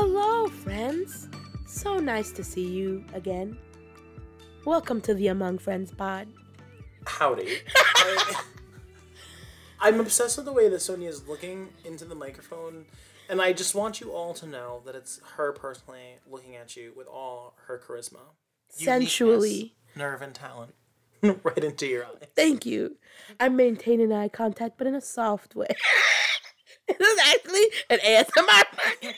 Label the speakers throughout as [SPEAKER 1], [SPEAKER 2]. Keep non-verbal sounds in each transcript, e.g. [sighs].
[SPEAKER 1] Hello, friends. So nice to see you again. Welcome to the Among Friends pod.
[SPEAKER 2] Howdy. I, [laughs] I'm obsessed with the way that Sonia is looking into the microphone, and I just want you all to know that it's her personally looking at you with all her charisma,
[SPEAKER 1] Sensually.
[SPEAKER 2] nerve, and talent [laughs] right into your eyes.
[SPEAKER 1] Thank you. I'm maintaining eye contact, but in a soft way. [laughs] this is actually an ASMR.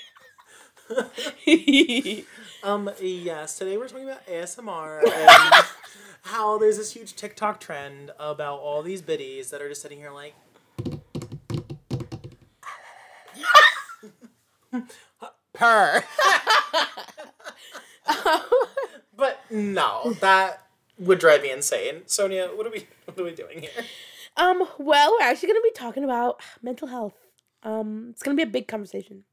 [SPEAKER 1] [laughs]
[SPEAKER 2] Um, yes, today we're talking about ASMR and [laughs] how there's this huge TikTok trend about all these biddies that are just sitting here like. Purr. [laughs] but no, that would drive me insane. Sonia, what are we what are we doing here?
[SPEAKER 1] um, well, we're actually going to be talking about mental health. Um, it's going to be a big conversation.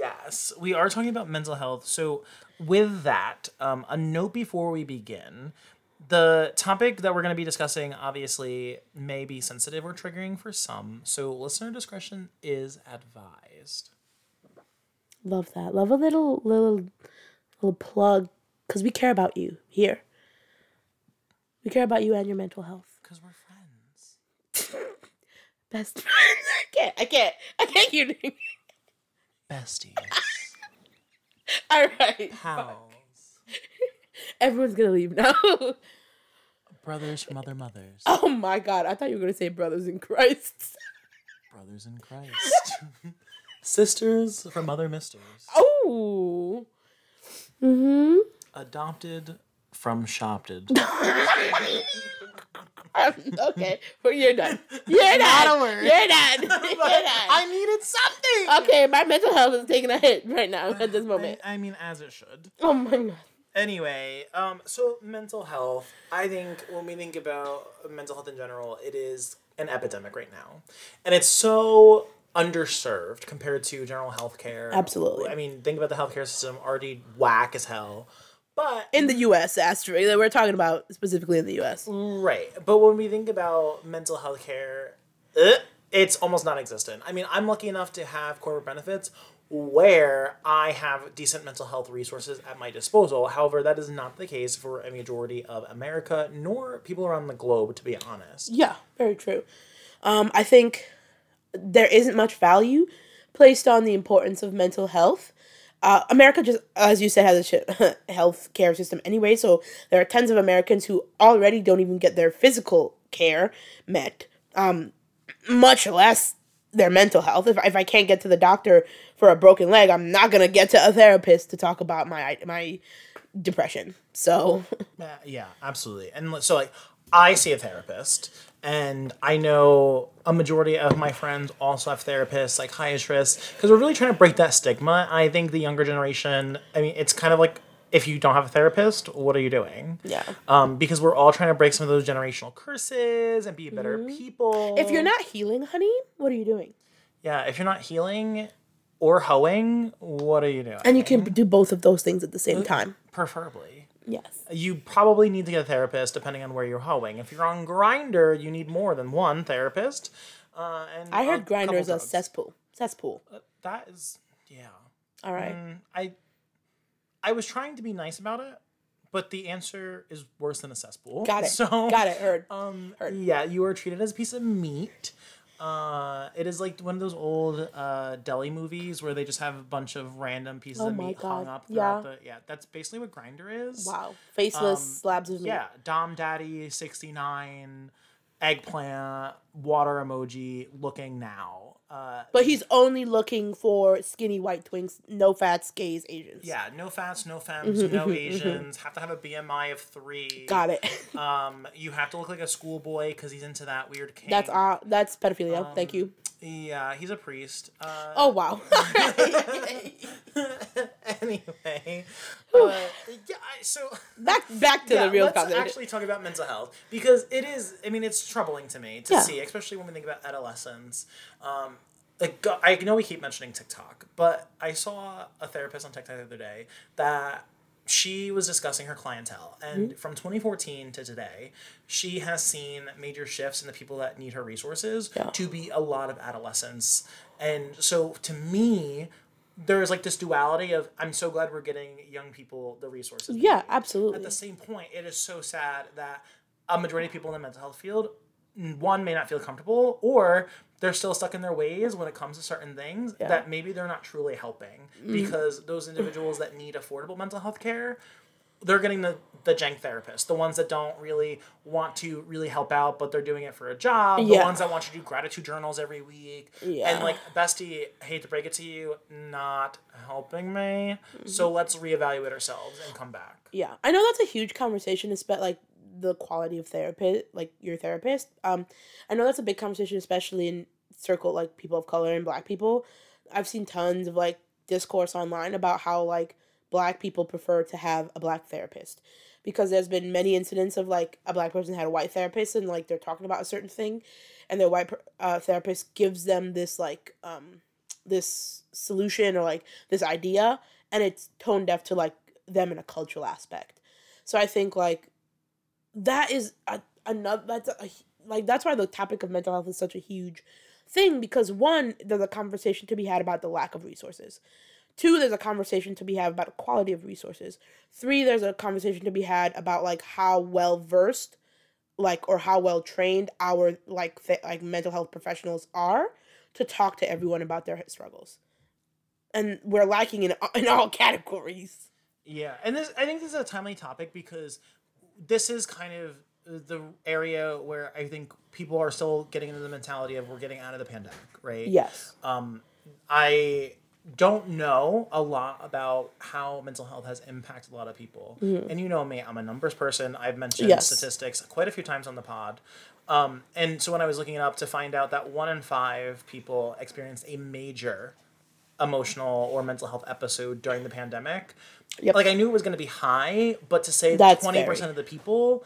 [SPEAKER 2] Yes, we are talking about mental health. So, with that, um, a note before we begin. The topic that we're going to be discussing obviously may be sensitive or triggering for some, so listener discretion is advised.
[SPEAKER 1] Love that. Love a little little little plug because we care about you here. We care about you and your mental health.
[SPEAKER 2] Because we're friends. [laughs]
[SPEAKER 1] Best friends. I can't. I can't. I can't it.
[SPEAKER 2] Besties. [laughs]
[SPEAKER 1] All right.
[SPEAKER 2] Pals. [laughs]
[SPEAKER 1] Everyone's gonna leave now. [laughs]
[SPEAKER 2] Brothers from other mothers.
[SPEAKER 1] oh my god! I thought you were gonna say brothers in Christ.
[SPEAKER 2] Brothers in Christ. Sisters from other misters.
[SPEAKER 1] Oh. Mm-hmm.
[SPEAKER 2] Adopted from shopted. [laughs]
[SPEAKER 1] okay. Well, you're done. You're
[SPEAKER 2] Not
[SPEAKER 1] done.
[SPEAKER 2] a word.
[SPEAKER 1] You're done. [laughs] You're done.
[SPEAKER 2] I needed something!
[SPEAKER 1] Okay, my mental health is taking a hit right now at this [sighs] moment.
[SPEAKER 2] I, I mean, as it should.
[SPEAKER 1] Oh my god.
[SPEAKER 2] Anyway, um, so mental health. I think when we think about mental health in general, it is an epidemic right now, and it's so underserved compared to general health care.
[SPEAKER 1] Absolutely.
[SPEAKER 2] I mean, think about the healthcare system already whack as hell, but
[SPEAKER 1] In the U.S., Astrid, we're talking about specifically in the U.S.
[SPEAKER 2] Right. But when we think about mental health care, eh, it's almost non existent. I mean, I'm lucky enough to have corporate benefits where I have decent mental health resources at my disposal. However, that is not the case for a majority of America nor people around the globe, to be honest.
[SPEAKER 1] Yeah, very true. Um, I think there isn't much value placed on the importance of mental health. Uh, America just, as you said, has a [laughs] health care system anyway. So there are tons of Americans who already don't even get their physical care met, um, much less their mental health. If, if I can't get to the doctor for a broken leg, I'm not gonna get to a therapist to talk about my my depression. So [laughs]
[SPEAKER 2] Uh, yeah, absolutely. And so, like, I see a therapist, and I know a majority of my friends also have therapists, psychiatrists, because we're really trying to break that stigma. I think the younger generation, I mean, it's kind of like if you don't have a therapist, what are you doing?
[SPEAKER 1] yeah.
[SPEAKER 2] Um, because we're all trying to break some of those generational curses and be better people.
[SPEAKER 1] If you're not healing, honey, what are you doing?
[SPEAKER 2] yeah, if you're not healing or hoeing, what are you doing?
[SPEAKER 1] And you can do both of those things at the same time.
[SPEAKER 2] Preferably.
[SPEAKER 1] Yes.
[SPEAKER 2] you probably need to get a therapist depending on where you're hoeing. If you're on Grindr, you need more than one therapist. Uh, and
[SPEAKER 1] I heard
[SPEAKER 2] Grindr
[SPEAKER 1] is a cesspool. Cesspool.
[SPEAKER 2] That is, yeah.
[SPEAKER 1] All right.
[SPEAKER 2] Mm, I, I was trying to be nice about it, but the answer is worse than a cesspool.
[SPEAKER 1] Got it. [laughs]
[SPEAKER 2] So,
[SPEAKER 1] Got it. Heard.
[SPEAKER 2] Um,
[SPEAKER 1] Heard.
[SPEAKER 2] yeah, you are treated as a piece of meat. Uh, it is like one of those old uh, deli movies where they just have a bunch of random pieces
[SPEAKER 1] Oh
[SPEAKER 2] of meat hung up throughout
[SPEAKER 1] Yeah.
[SPEAKER 2] the. Yeah, that's basically what Grindr is.
[SPEAKER 1] wow. Faceless
[SPEAKER 2] um,
[SPEAKER 1] slabs of meat.
[SPEAKER 2] Yeah, Dom Daddy sixty nine, eggplant, water emoji, looking now. Uh,
[SPEAKER 1] But he's only looking for skinny white twinks, no fats, gays, Asians.
[SPEAKER 2] yeah, no fats, no femmes, no Asians. Have to have a BMI of three.
[SPEAKER 1] Mm-hmm, Got it. [laughs]
[SPEAKER 2] Um, you have to look like a schoolboy because he's into that weird kink.
[SPEAKER 1] That's uh, that's pedophilia. Thank you.
[SPEAKER 2] Yeah, he's a priest. Uh,
[SPEAKER 1] Oh wow. [laughs] [laughs] [laughs]
[SPEAKER 2] anyway, uh, yeah. So [laughs]
[SPEAKER 1] back back to
[SPEAKER 2] yeah,
[SPEAKER 1] the real
[SPEAKER 2] let's
[SPEAKER 1] conversation.
[SPEAKER 2] actually talk about mental health because it is. I mean, it's troubling to me to
[SPEAKER 1] Yeah.
[SPEAKER 2] see, especially when we think about adolescents. Um, like I know we keep mentioning TikTok, but I saw a therapist on TikTok the other day that she was discussing her clientele, and
[SPEAKER 1] Mm-hmm.
[SPEAKER 2] from 2014 to today, she has seen major shifts in the people that need her resources
[SPEAKER 1] Yeah.
[SPEAKER 2] to be a lot of adolescents, and so to me there's like this duality of I'm so glad we're getting young people the resources.
[SPEAKER 1] Yeah,
[SPEAKER 2] need.
[SPEAKER 1] absolutely.
[SPEAKER 2] At the same point, it is so sad that a majority of people in the mental health field, mm, one may not feel comfortable, or they're still stuck in their ways when it comes to certain things
[SPEAKER 1] Yeah. Mm.
[SPEAKER 2] that maybe they're not truly helping because those individuals that need affordable mental health care they're getting the the jank therapist, the ones that don't really want to really help out, but they're doing it for a job. The
[SPEAKER 1] Yeah.
[SPEAKER 2] ones that want you to do gratitude journals every week.
[SPEAKER 1] Yeah.
[SPEAKER 2] And like bestie, hate to break it to you, not helping me.
[SPEAKER 1] Mm-hmm.
[SPEAKER 2] So let's reevaluate ourselves and come back.
[SPEAKER 1] Yeah, I know that's a huge conversation. Especially like the quality of therapist, like your therapist. Um, I know that's a big conversation, especially in circle like people of color and Black people. I've seen tons of like discourse online about how like Black people prefer to have a Black therapist. Because there's been many incidents of like a Black person had a white therapist and like they're talking about a certain thing, and their white uh, therapist gives them this like um this solution or like this idea and it's tone deaf to like them in a cultural aspect. So i think like that is a, another that's a like that's why the topic of mental health is such a huge thing because one there's a conversation to be had about the lack of resources two there's a conversation to be had about the quality of resources. Three there's a conversation to be had about like how well versed like or how well trained our like th- like mental health professionals are to talk to everyone about their struggles. And we're lacking in in all [laughs] categories.
[SPEAKER 2] Yeah, and this I think this is a timely topic because this is kind of the area where I think people are still getting into the mentality of we're getting out of the pandemic, right?
[SPEAKER 1] yes.
[SPEAKER 2] Um, I don't know a lot about how mental health has impacted a lot of people. And you know me, I'm a numbers person. I've mentioned
[SPEAKER 1] Yes.
[SPEAKER 2] statistics quite a few times on the pod. Um, and so when I was looking it up to find out that one in five people experienced a major emotional or mental health episode during the pandemic,
[SPEAKER 1] Yep.
[SPEAKER 2] like I knew it was going to be high, but to say
[SPEAKER 1] That's
[SPEAKER 2] twenty percent of the people,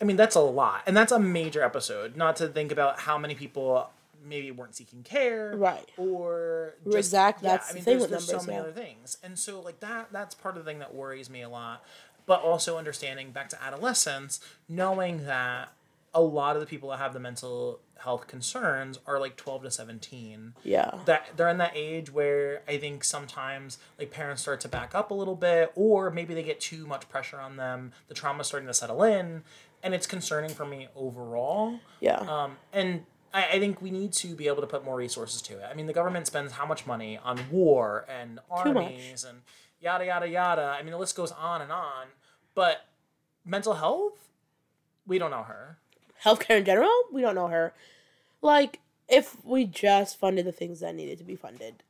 [SPEAKER 2] I mean that's a lot, and that's a major episode. Not to think about how many people maybe weren't seeking care,
[SPEAKER 1] Right.
[SPEAKER 2] Or just,
[SPEAKER 1] Exact-
[SPEAKER 2] Yeah,
[SPEAKER 1] that's
[SPEAKER 2] I
[SPEAKER 1] the
[SPEAKER 2] mean,
[SPEAKER 1] thing
[SPEAKER 2] there's,
[SPEAKER 1] with
[SPEAKER 2] there's
[SPEAKER 1] numbers,
[SPEAKER 2] so many
[SPEAKER 1] yeah.
[SPEAKER 2] other things, and so like that. That's part of the thing that worries me a lot. But also understanding back to adolescence, knowing that a lot of the people that have the mental health concerns are like 12 to 17
[SPEAKER 1] yeah
[SPEAKER 2] that they're in that age where I think sometimes like parents start to back up a little bit, or maybe they get too much pressure on them. The trauma's starting to settle in, and it's concerning for me overall.
[SPEAKER 1] yeah
[SPEAKER 2] Um, and I, I think we need to be able to put more resources to it. I mean, the government spends how much money on war and armies and yada yada yada. I mean, the list goes on and on. But mental health, we don't know her.
[SPEAKER 1] healthcare in general we don't know her like if we just funded the things that needed to be funded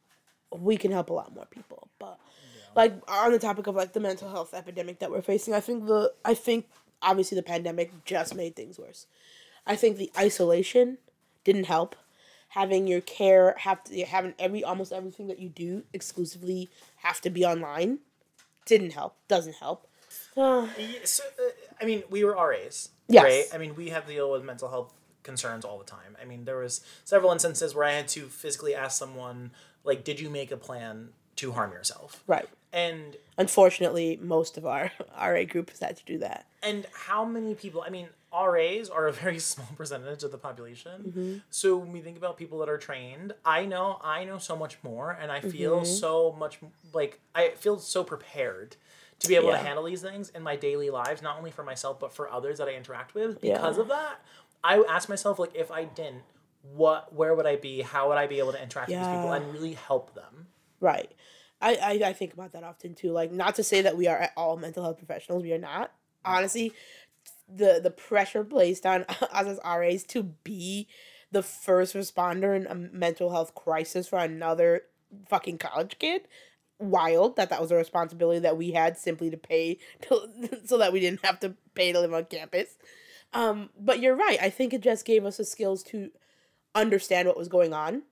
[SPEAKER 1] we can help a lot more people but like on the topic of like the mental health epidemic that we're facing i think the i think obviously the pandemic just made things worse i think the isolation didn't help having your care have to having every almost everything that you do exclusively have to be online didn't help doesn't help [sighs] Uh,
[SPEAKER 2] so, uh, I mean, we were RAs,
[SPEAKER 1] Yes.
[SPEAKER 2] right? I mean, we have to deal with mental health concerns all the time. I mean, there was several instances where I had to physically ask someone, like, "Did you make a plan to harm yourself?"
[SPEAKER 1] right
[SPEAKER 2] And
[SPEAKER 1] unfortunately most of our [laughs] ra group has had to do that
[SPEAKER 2] and how many people? I mean, RAs are a very [laughs] small percentage of the population. Mm-hmm. So when we think about people that are trained, I know I know so much more, and I feel mm-hmm. so much like I feel so prepared to be able to handle these things in my daily lives, not only for myself but for others that I interact with.
[SPEAKER 1] Yeah.
[SPEAKER 2] Because of that, I ask myself like, if I didn't, what, where would I be? How would I be able to interact with these people and really help them?
[SPEAKER 1] Right. I, I, I think about that often too. Like not to say that we are at all mental health professionals. We are not. Mm. Honestly, the the pressure placed on [laughs] us as RAs to be the first responder in a mental health crisis for another fucking college kid. Wild that that was a responsibility that we had simply to pay [laughs] to, so that we didn't have to pay to live on campus. Um, but you're right. I think it just gave us the skills to understand what was going on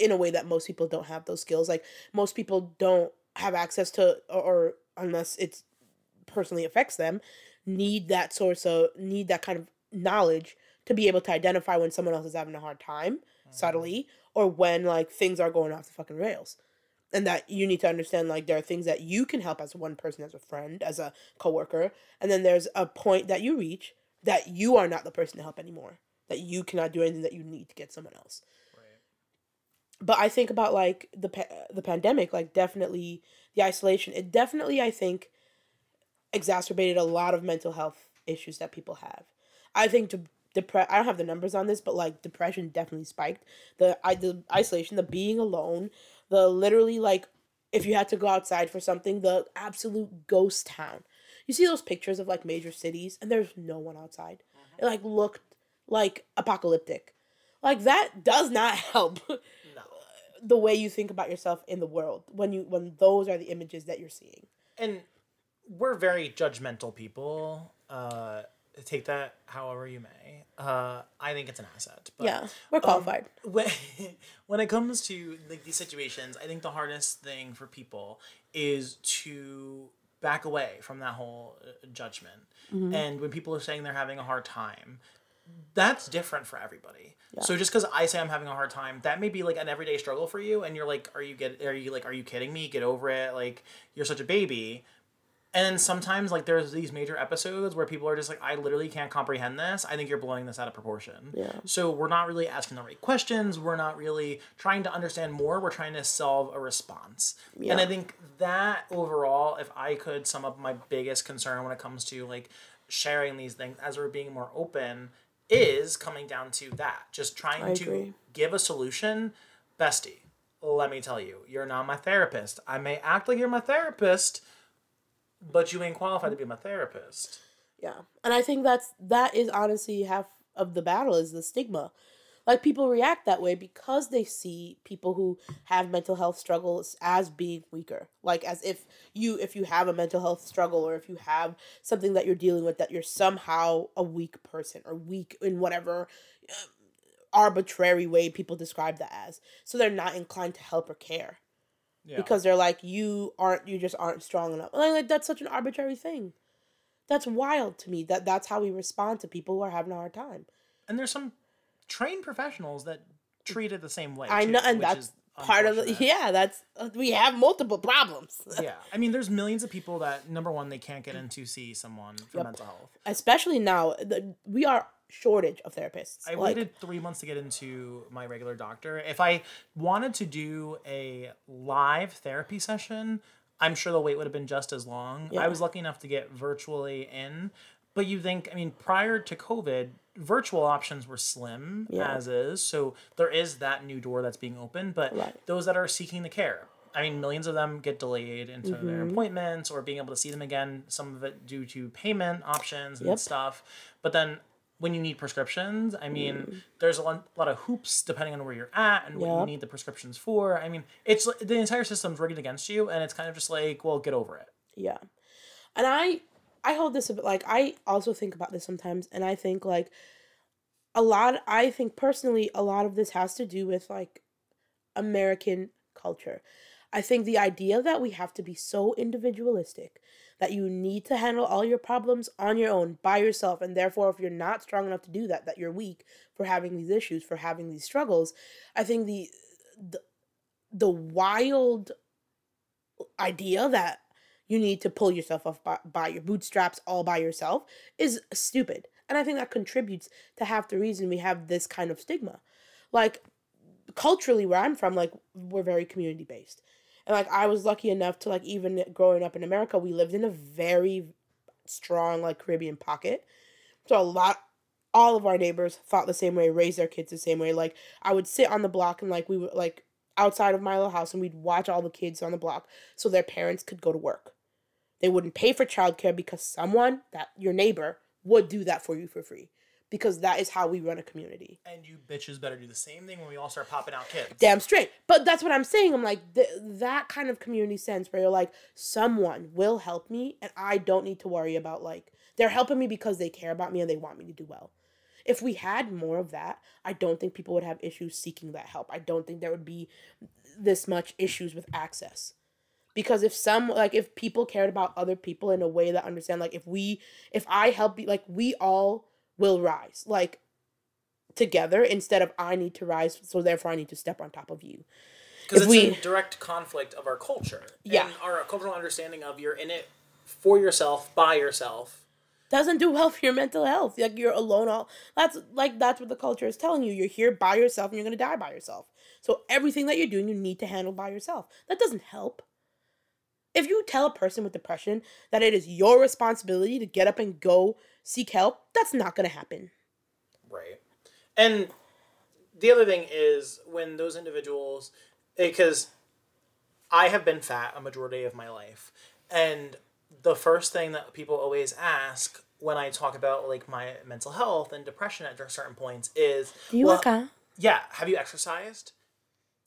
[SPEAKER 1] in a way that most people don't have those skills. Like most people don't have access to or, or unless it's personally affects them, need that source of need that kind of knowledge to be able to identify when someone else is having a hard time subtly mm-hmm. or when like things are going off the fucking rails. And that you need to understand like there are things that you can help as one person, as a friend, as a coworker, and then there's a point that you reach that you are not the person to help anymore. That you cannot do anything that you need to get someone else. but I think about like the pa- the pandemic, like definitely the isolation. It definitely, I think, exacerbated a lot of mental health issues that people have. I think to depre- I don't have the numbers on this, but like depression definitely spiked. The I the isolation, the being alone, the literally like if you had to go outside for something, the absolute ghost town. You see those pictures of like major cities and there's no one outside. Mm-hmm. It like looked like apocalyptic. Like that does not [laughs] help
[SPEAKER 2] No.
[SPEAKER 1] the way you think about yourself in the world when you when those are the images that you're seeing.
[SPEAKER 2] And we're very judgmental people. Uh, take that however you may. Uh, I think it's an asset. But
[SPEAKER 1] Yeah, we're qualified. [laughs]
[SPEAKER 2] when when it comes to like these situations, I think the hardest thing for people is to back away from that whole uh, judgment. And when people are saying they're having a hard time, that's different for everybody. So just because I say I'm having a hard time, that may be like an everyday struggle for you, and you're like, "Are you get? Are you like? Are you kidding me? Get over it! Like you're such a baby." And then sometimes like there's these major episodes where people are just like, I literally can't comprehend this. I think you're blowing this out of proportion.
[SPEAKER 1] Yeah.
[SPEAKER 2] So we're not really asking the right questions. We're not really trying to understand more. We're trying to solve a response.
[SPEAKER 1] Yeah.
[SPEAKER 2] And I think that overall, if I could sum up my biggest concern when it comes to like sharing these things as we're being more open, is coming down to that. Just trying
[SPEAKER 1] I
[SPEAKER 2] to
[SPEAKER 1] agree.
[SPEAKER 2] give a solution. Bestie, let me tell you, you're not my therapist. I may act like you're my therapist, but you ain't qualified to be my therapist.
[SPEAKER 1] Yeah. And I think that's that is honestly half of the battle is the stigma. Like people react that way because they see people who have mental health struggles as being weaker. Like as if you if you have a mental health struggle or if you have something that you're dealing with that you're somehow a weak person or weak in whatever uh, arbitrary way people describe that as. So they're not inclined to help or care
[SPEAKER 2] Yeah.
[SPEAKER 1] because they're like you aren't you just aren't strong enough like, like that's such an arbitrary thing that's wild to me that that's how we respond to people who are having a hard time
[SPEAKER 2] and there's some trained professionals that treat it the same way.
[SPEAKER 1] i
[SPEAKER 2] too,
[SPEAKER 1] know and that's part of the yeah that's uh, we have multiple problems [laughs]
[SPEAKER 2] yeah, I mean, there's millions of people that number one they can't get in to see someone for mental health.
[SPEAKER 1] especially now the, we are shortage of therapists
[SPEAKER 2] I
[SPEAKER 1] like,
[SPEAKER 2] waited three months to get into my regular doctor. If I wanted to do a live therapy session, I'm sure the wait would have been just as long.
[SPEAKER 1] Yeah.
[SPEAKER 2] I was lucky enough to get virtually in, but you think, I mean, prior to COVID, virtual options were slim
[SPEAKER 1] Yeah.
[SPEAKER 2] as is. So there is that new door that's being opened, but
[SPEAKER 1] Right.
[SPEAKER 2] those that are seeking the care. I mean, millions of them get delayed into their
[SPEAKER 1] Mm-hmm.
[SPEAKER 2] appointments or being able to see them again. Some of it due to payment options and
[SPEAKER 1] Yep.
[SPEAKER 2] stuff. But then when you need prescriptions, I mean, mm. there's a lot, lot of hoops depending on where you're at and what you need the prescriptions for. I mean, it's the entire system's rigged against you, and it's kind of just like, well, get over it.
[SPEAKER 1] Yeah. And I I hold this a bit like I also think about this sometimes and I think like a lot I think personally a lot of this has to do with like American culture. I think the idea that we have to be so individualistic that you need to handle all your problems on your own by yourself. And therefore if you're not strong enough to do that that you're weak for having these issues for having these struggles i think the the, the wild idea that you need to pull yourself off by, by your bootstraps all by yourself is stupid. And i think that contributes to half the reason we have this kind of stigma. Like culturally where i'm from like we're very community based and like i was lucky enough to like even growing up in america we lived in a very strong like caribbean pocket. So a lot all of our neighbors thought the same way raised their kids the same way. Like i would sit on the block and like we would like outside of my little house and we'd watch all the kids on the block so their parents could go to work. They wouldn't pay for childcare because someone that your neighbor would do that for you for free because that is how we run a community
[SPEAKER 2] And you bitches better do the same thing when we all start popping out kids.
[SPEAKER 1] damn straight. But that's what I'm saying. I'm like th- that kind of community sense where you're like, someone will help me, and I don't need to worry about like they're helping me because they care about me and they want me to do well. If we had more of that, I don't think people would have issues seeking that help. I don't think there would be this much issues with access. Because if some like if people cared about other people in a way that understand like if we if I help like we all will rise. Like together instead of I need to rise, so therefore I need to step on top of you.
[SPEAKER 2] Because it's
[SPEAKER 1] we-
[SPEAKER 2] in direct conflict of our culture.
[SPEAKER 1] Yeah.
[SPEAKER 2] And our cultural understanding of you're in it for yourself, by yourself,
[SPEAKER 1] doesn't do well [laughs] for your mental health. Like you're alone all that's like that's what the culture is telling you. You're here by yourself and you're gonna die by yourself. So everything that you're doing you need to handle by yourself. That doesn't help. If you tell a person with depression that it is your responsibility to get up and go seek help, that's not gonna happen.
[SPEAKER 2] Right. And the other thing is when those individuals, eh, because I have been fat a majority of my life, and the first thing that people always ask when I talk about like my mental health and depression at certain points is,
[SPEAKER 1] Do you
[SPEAKER 2] well,
[SPEAKER 1] work out?
[SPEAKER 2] yeah, have you exercised?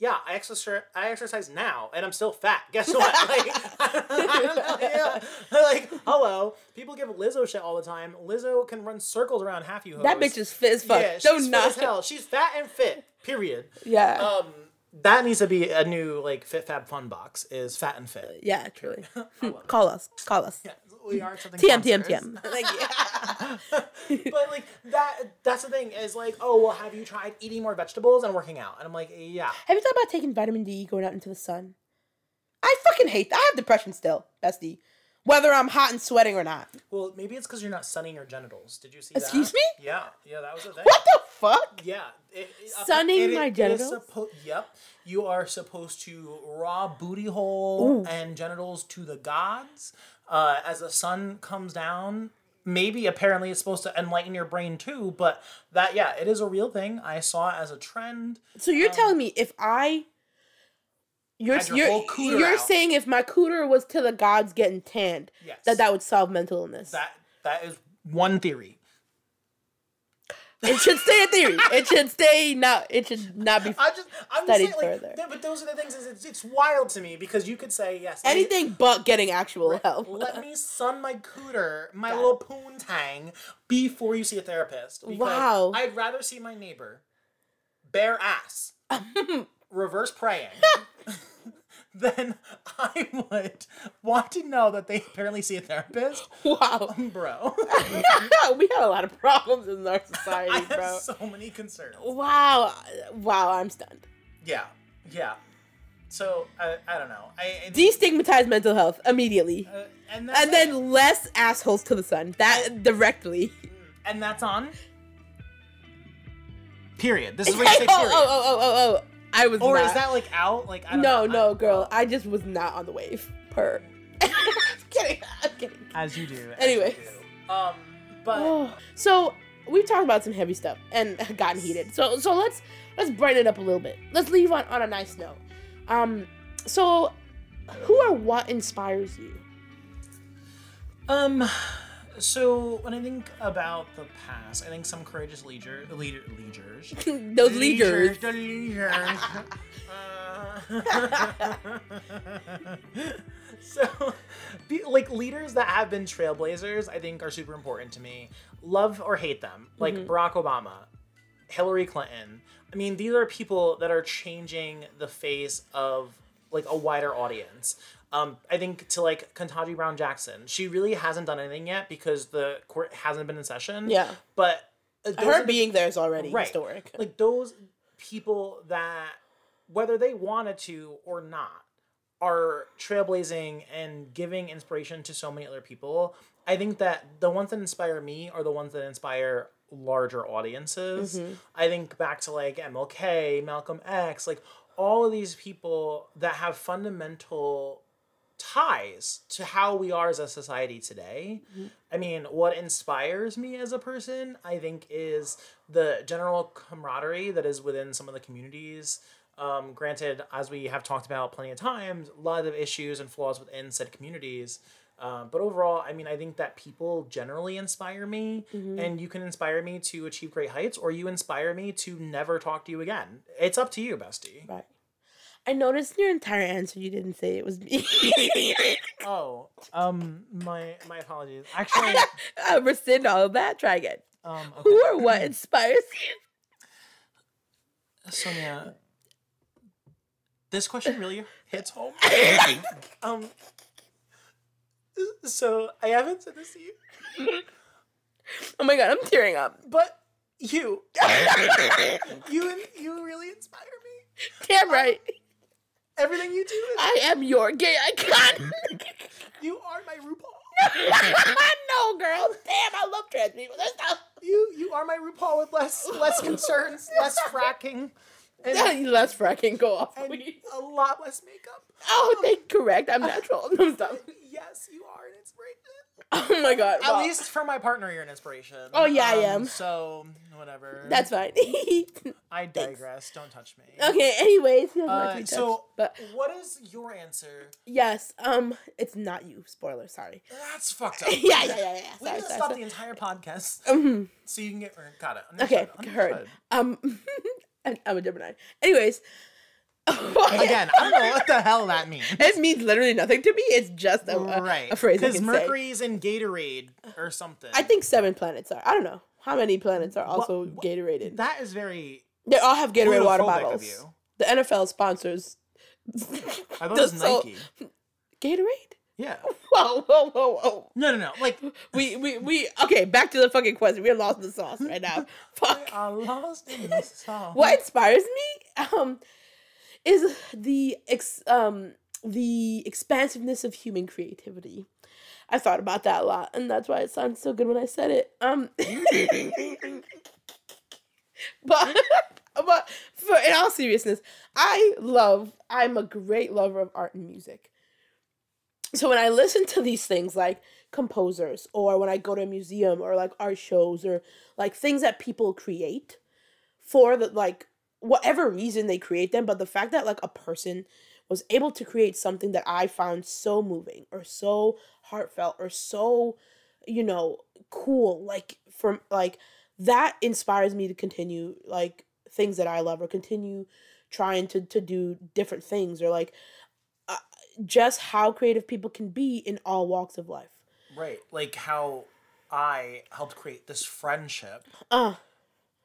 [SPEAKER 2] Yeah, I exercise. I exercise now, and I'm still fat. Guess what? [laughs] Like, yeah, [laughs] like, hello. People give Lizzo shit all the time. Lizzo can run circles around half you.
[SPEAKER 1] That
[SPEAKER 2] hoes.
[SPEAKER 1] bitch is fit as fuck.
[SPEAKER 2] Yeah, she's
[SPEAKER 1] not.
[SPEAKER 2] fit as hell. She's fat and fit. Period.
[SPEAKER 1] Yeah.
[SPEAKER 2] Um, that needs to be a new like Fit Fab Fun box. Is fat and fit.
[SPEAKER 1] yeah, truly. [laughs] call us. Call us.
[SPEAKER 2] Yeah, we are something.
[SPEAKER 1] TM TM. TM. Like, yeah. [laughs]
[SPEAKER 2] But like that. That's the thing. Is like, oh well, have you tried eating more vegetables and working out? And I'm like, yeah.
[SPEAKER 1] Have you thought about taking vitamin D, going out into the sun? I fucking hate that. I have depression still, bestie. Whether I'm hot and sweating or not.
[SPEAKER 2] Well, maybe it's because you're not sunning your genitals. Did you see that?
[SPEAKER 1] Excuse
[SPEAKER 2] that?
[SPEAKER 1] me?
[SPEAKER 2] Yeah, yeah, that was a thing.
[SPEAKER 1] What the fuck?
[SPEAKER 2] Yeah, it, it-
[SPEAKER 1] Sunning
[SPEAKER 2] it-
[SPEAKER 1] my genitals?
[SPEAKER 2] suppo- yep, you are supposed to raw booty hole and genitals to the gods. Uh, as the sun comes down, maybe apparently it's supposed to enlighten your brain too. But that, yeah, it is a real thing. I saw it as a trend.
[SPEAKER 1] So you're telling me if I you're
[SPEAKER 2] your
[SPEAKER 1] you're, you're
[SPEAKER 2] out.
[SPEAKER 1] saying if my cooter was to the gods getting tanned,
[SPEAKER 2] Yes.
[SPEAKER 1] that that would solve mental illness.
[SPEAKER 2] That that is one theory.
[SPEAKER 1] It should stay a theory. It should stay not. It should not be
[SPEAKER 2] I just, I'm
[SPEAKER 1] Studied
[SPEAKER 2] just saying, like,
[SPEAKER 1] further.
[SPEAKER 2] yeah, but those are the things. Is it's, it's wild to me because you could say yes, me-
[SPEAKER 1] anything but getting actual help.
[SPEAKER 2] Let me sun my cooter, my little poontang, before you see a therapist.
[SPEAKER 1] Wow.
[SPEAKER 2] I'd rather see my neighbor bare ass, [laughs] reverse praying, [laughs] [laughs] than I would want to know that they apparently see a therapist. [laughs]
[SPEAKER 1] wow,
[SPEAKER 2] Bro, [laughs]
[SPEAKER 1] we have a lot of problems in our society, I
[SPEAKER 2] have
[SPEAKER 1] bro.
[SPEAKER 2] so many concerns.
[SPEAKER 1] Wow, wow, I'm stunned.
[SPEAKER 2] Yeah, yeah. So I, I don't know. I, I
[SPEAKER 1] Destigmatize mental health immediately,
[SPEAKER 2] uh, and
[SPEAKER 1] and
[SPEAKER 2] it.
[SPEAKER 1] then less assholes to the sun. That directly.
[SPEAKER 2] and that's on. Period. This is
[SPEAKER 1] oh,
[SPEAKER 2] where you say
[SPEAKER 1] oh,
[SPEAKER 2] period.
[SPEAKER 1] oh, oh, oh, oh! I was
[SPEAKER 2] Or
[SPEAKER 1] not.
[SPEAKER 2] is that like out? Like I don't
[SPEAKER 1] no,
[SPEAKER 2] know.
[SPEAKER 1] no,
[SPEAKER 2] I-
[SPEAKER 1] girl. I just was not on the wave. Per. [laughs] kidding. I'm kidding.
[SPEAKER 2] As you do. as
[SPEAKER 1] Anyways.
[SPEAKER 2] Um, but
[SPEAKER 1] Oh, so we've talked about some heavy stuff and [laughs] gotten heated. So so let's let's brighten it up a little bit. Let's leave on, on a nice note. Um, so who or what inspires you?
[SPEAKER 2] um, so when I think about the past, I think some courageous leader, leader, leaders, [laughs]
[SPEAKER 1] Those leaders.
[SPEAKER 2] the leaders. Uh, [laughs] so, like leaders that have been trailblazers, I think are super important to me. Love or hate them, like Barack Obama, Hillary Clinton. I mean, these are people that are changing the face of like a wider audience. Um, I think to like Ketanji Brown Jackson, she really hasn't done anything yet because the court hasn't been in session.
[SPEAKER 1] Yeah.
[SPEAKER 2] but uh,
[SPEAKER 1] Her being there is already
[SPEAKER 2] right.
[SPEAKER 1] historic.
[SPEAKER 2] Like those people that, whether they wanted to or not, are trailblazing and giving inspiration to so many other people. I think that the ones that inspire me are the ones that inspire larger audiences. I think back to like MLK, Malcolm X, like all of these people that have fundamental ties to how we are as a society today. I mean, what inspires me as a person, I think, is the general camaraderie that is within some of the communities. Um, granted, as we have talked about plenty of times, a lot of issues and flaws within said communities. Um, but overall, I mean, I think that people generally inspire me, and you can inspire me to achieve great heights, or you inspire me to never talk to you again. It's up to you, bestie.
[SPEAKER 1] Right. I noticed in your entire answer you didn't say it was me. [laughs]
[SPEAKER 2] Oh, um, my my apologies. Actually, [laughs]
[SPEAKER 1] I rescind all of that. Try again.
[SPEAKER 2] um,
[SPEAKER 1] Who or what inspires you?
[SPEAKER 2] Sonia, this question really hits home. [laughs] Um, so I haven't said this to you,
[SPEAKER 1] Oh my god, I'm tearing up.
[SPEAKER 2] but you, you, you really inspire me.
[SPEAKER 1] Damn right.
[SPEAKER 2] Everything you do, is,
[SPEAKER 1] I am your gay icon. [laughs]
[SPEAKER 2] you are my RuPaul. [laughs]
[SPEAKER 1] no, girl. Damn, I love trans people. There's no.
[SPEAKER 2] You you are my RuPaul with less less concerns, less fracking, and,
[SPEAKER 1] Less fracking. Go off,
[SPEAKER 2] and
[SPEAKER 1] please.
[SPEAKER 2] a lot less makeup.
[SPEAKER 1] Oh, um, they correct. I'm natural. [laughs] No, stop.
[SPEAKER 2] Yes, you are. [laughs]
[SPEAKER 1] Oh my god.
[SPEAKER 2] At
[SPEAKER 1] wow.
[SPEAKER 2] least for my partner, you're an inspiration.
[SPEAKER 1] Oh, yeah, I
[SPEAKER 2] Um,
[SPEAKER 1] am.
[SPEAKER 2] So whatever.
[SPEAKER 1] That's fine. [laughs]
[SPEAKER 2] I digress. Don't touch me.
[SPEAKER 1] okay. Anyways,
[SPEAKER 2] Uh,
[SPEAKER 1] be touched,
[SPEAKER 2] so,
[SPEAKER 1] but
[SPEAKER 2] what is your answer?
[SPEAKER 1] yes, um, it's not you. Spoiler. Sorry.
[SPEAKER 2] That's fucked [laughs] up.
[SPEAKER 1] yeah, yeah, yeah, yeah.
[SPEAKER 2] We
[SPEAKER 1] Sorry,
[SPEAKER 2] need to
[SPEAKER 1] sorry,
[SPEAKER 2] stop
[SPEAKER 1] sorry.
[SPEAKER 2] the entire podcast
[SPEAKER 1] Mhm.
[SPEAKER 2] so you can get got it.
[SPEAKER 1] Okay, heard. Um, I'm I'm a Gemini. Anyways,
[SPEAKER 2] Again, I don't know what the hell that means.
[SPEAKER 1] it means literally nothing to me. It's just a, a,
[SPEAKER 2] right.
[SPEAKER 1] a phrase
[SPEAKER 2] Because
[SPEAKER 1] can say.
[SPEAKER 2] Mercury's in Gatorade or something.
[SPEAKER 1] I think seven planets are. I don't know how many planets are also Gatorated.
[SPEAKER 2] that is very.
[SPEAKER 1] They all have Gatorade water bottles. The NFL sponsors [laughs]
[SPEAKER 2] I thought it was
[SPEAKER 1] so-
[SPEAKER 2] Nike.
[SPEAKER 1] Gatorade.
[SPEAKER 2] Yeah. [laughs]
[SPEAKER 1] Whoa, whoa, whoa, whoa.
[SPEAKER 2] No, no, no. Like [laughs]
[SPEAKER 1] We, we, we. Okay, back to the fucking question. We're lost in the sauce right now. Fuck.
[SPEAKER 2] I lost in the song.
[SPEAKER 1] what inspires me um is the ex um the expansiveness of human creativity. I thought about that a lot and that's why it sounds so good when i said it. Um [laughs] but but for in all seriousness i love i'm a great lover of art and music. So when I listen to these things like composers or when I go to a museum or like art shows or like things that people create for the like whatever reason they create them, but the fact that like a person was able to create something that I found so moving or so heartfelt or so, you know, cool, like from like that inspires me to continue like things that I love or continue trying to to do different things or like uh, just how creative people can be in all walks of life.
[SPEAKER 2] Right. Like how I helped create this friendship.
[SPEAKER 1] Uh,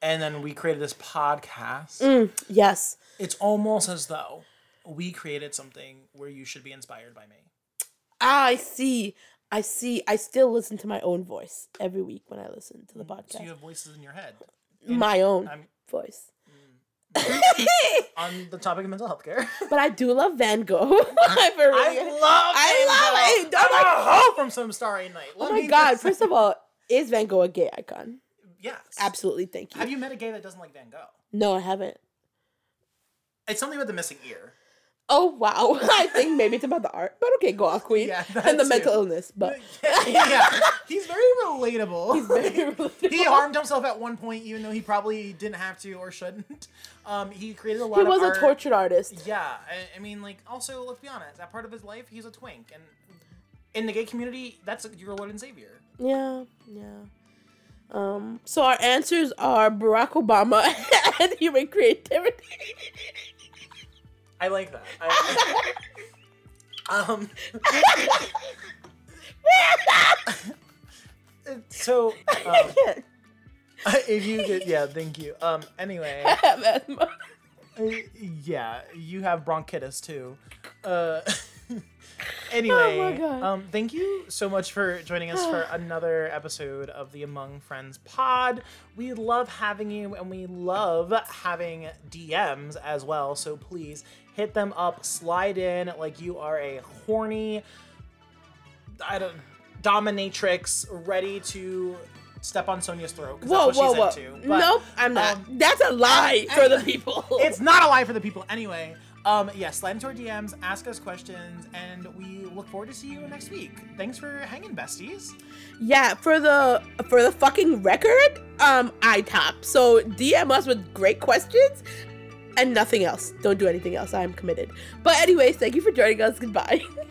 [SPEAKER 2] And then we created this podcast.
[SPEAKER 1] mm, yes.
[SPEAKER 2] It's almost as though we created something where you should be inspired by me.
[SPEAKER 1] Ah, I see. I see. I still listen to my own voice every week when I listen to the
[SPEAKER 2] So
[SPEAKER 1] podcast.
[SPEAKER 2] you have voices in your head.
[SPEAKER 1] my own
[SPEAKER 2] I'm-
[SPEAKER 1] voice. [laughs]
[SPEAKER 2] On the topic of mental health care.
[SPEAKER 1] but I do love Van Gogh. [laughs] I, for
[SPEAKER 2] I
[SPEAKER 1] really-
[SPEAKER 2] love
[SPEAKER 1] I love
[SPEAKER 2] Van
[SPEAKER 1] it.
[SPEAKER 2] Gogh.
[SPEAKER 1] Oh my-
[SPEAKER 2] I'm like, a hoe from some starry night.
[SPEAKER 1] Oh my god! First of all, is Van Gogh a gay icon?
[SPEAKER 2] Yes.
[SPEAKER 1] Absolutely. Thank you.
[SPEAKER 2] Have you met a gay that doesn't like Van Gogh?
[SPEAKER 1] no, I haven't.
[SPEAKER 2] It's something with the missing ear.
[SPEAKER 1] Oh wow! [laughs] I think maybe it's about the art, but okay, go off, Queen, [laughs]
[SPEAKER 2] Yeah,
[SPEAKER 1] and the
[SPEAKER 2] too.
[SPEAKER 1] mental illness. But [laughs]
[SPEAKER 2] yeah, he's very relatable.
[SPEAKER 1] very
[SPEAKER 2] he harmed himself at one point, even though he probably didn't have to or shouldn't. Um, he created a lot. Of He
[SPEAKER 1] was
[SPEAKER 2] art.
[SPEAKER 1] a tortured artist.
[SPEAKER 2] Yeah, I, I mean, like, also let's be honest. That part of his life, he's a twink, and in the gay community, that's your Lord and Savior.
[SPEAKER 1] Yeah, yeah. Um. So our answers are Barack Obama [laughs] and human creativity.
[SPEAKER 2] I like that. I, [laughs] um. [laughs] so, um, if you could, yeah, thank you. Um. Anyway. Uh, yeah, you have bronchitis too. Uh, [laughs] anyway,
[SPEAKER 1] Oh
[SPEAKER 2] um, thank you so much for joining us for [sighs] another episode of the Among Friends pod. We love having you, and we love having DMs as well. So please hit them up, slide in like you are a horny, I don't, dominatrix ready to step on Sonia's throat.
[SPEAKER 1] Whoa,
[SPEAKER 2] that's
[SPEAKER 1] whoa,
[SPEAKER 2] what
[SPEAKER 1] whoa!
[SPEAKER 2] she's into. But,
[SPEAKER 1] nope, I'm not.
[SPEAKER 2] um,
[SPEAKER 1] That's a lie
[SPEAKER 2] I-
[SPEAKER 1] for the [laughs] people.
[SPEAKER 2] it's not a lie for the people anyway. Um, yeah, slide into our DMs, ask us questions, and we look forward to see you next week. Thanks for hanging, besties.
[SPEAKER 1] yeah, for the for the fucking record, um, I top. So DM us with great questions and nothing else. Don't do anything else. I'm committed. But anyways, thank you for joining us. Goodbye. [laughs]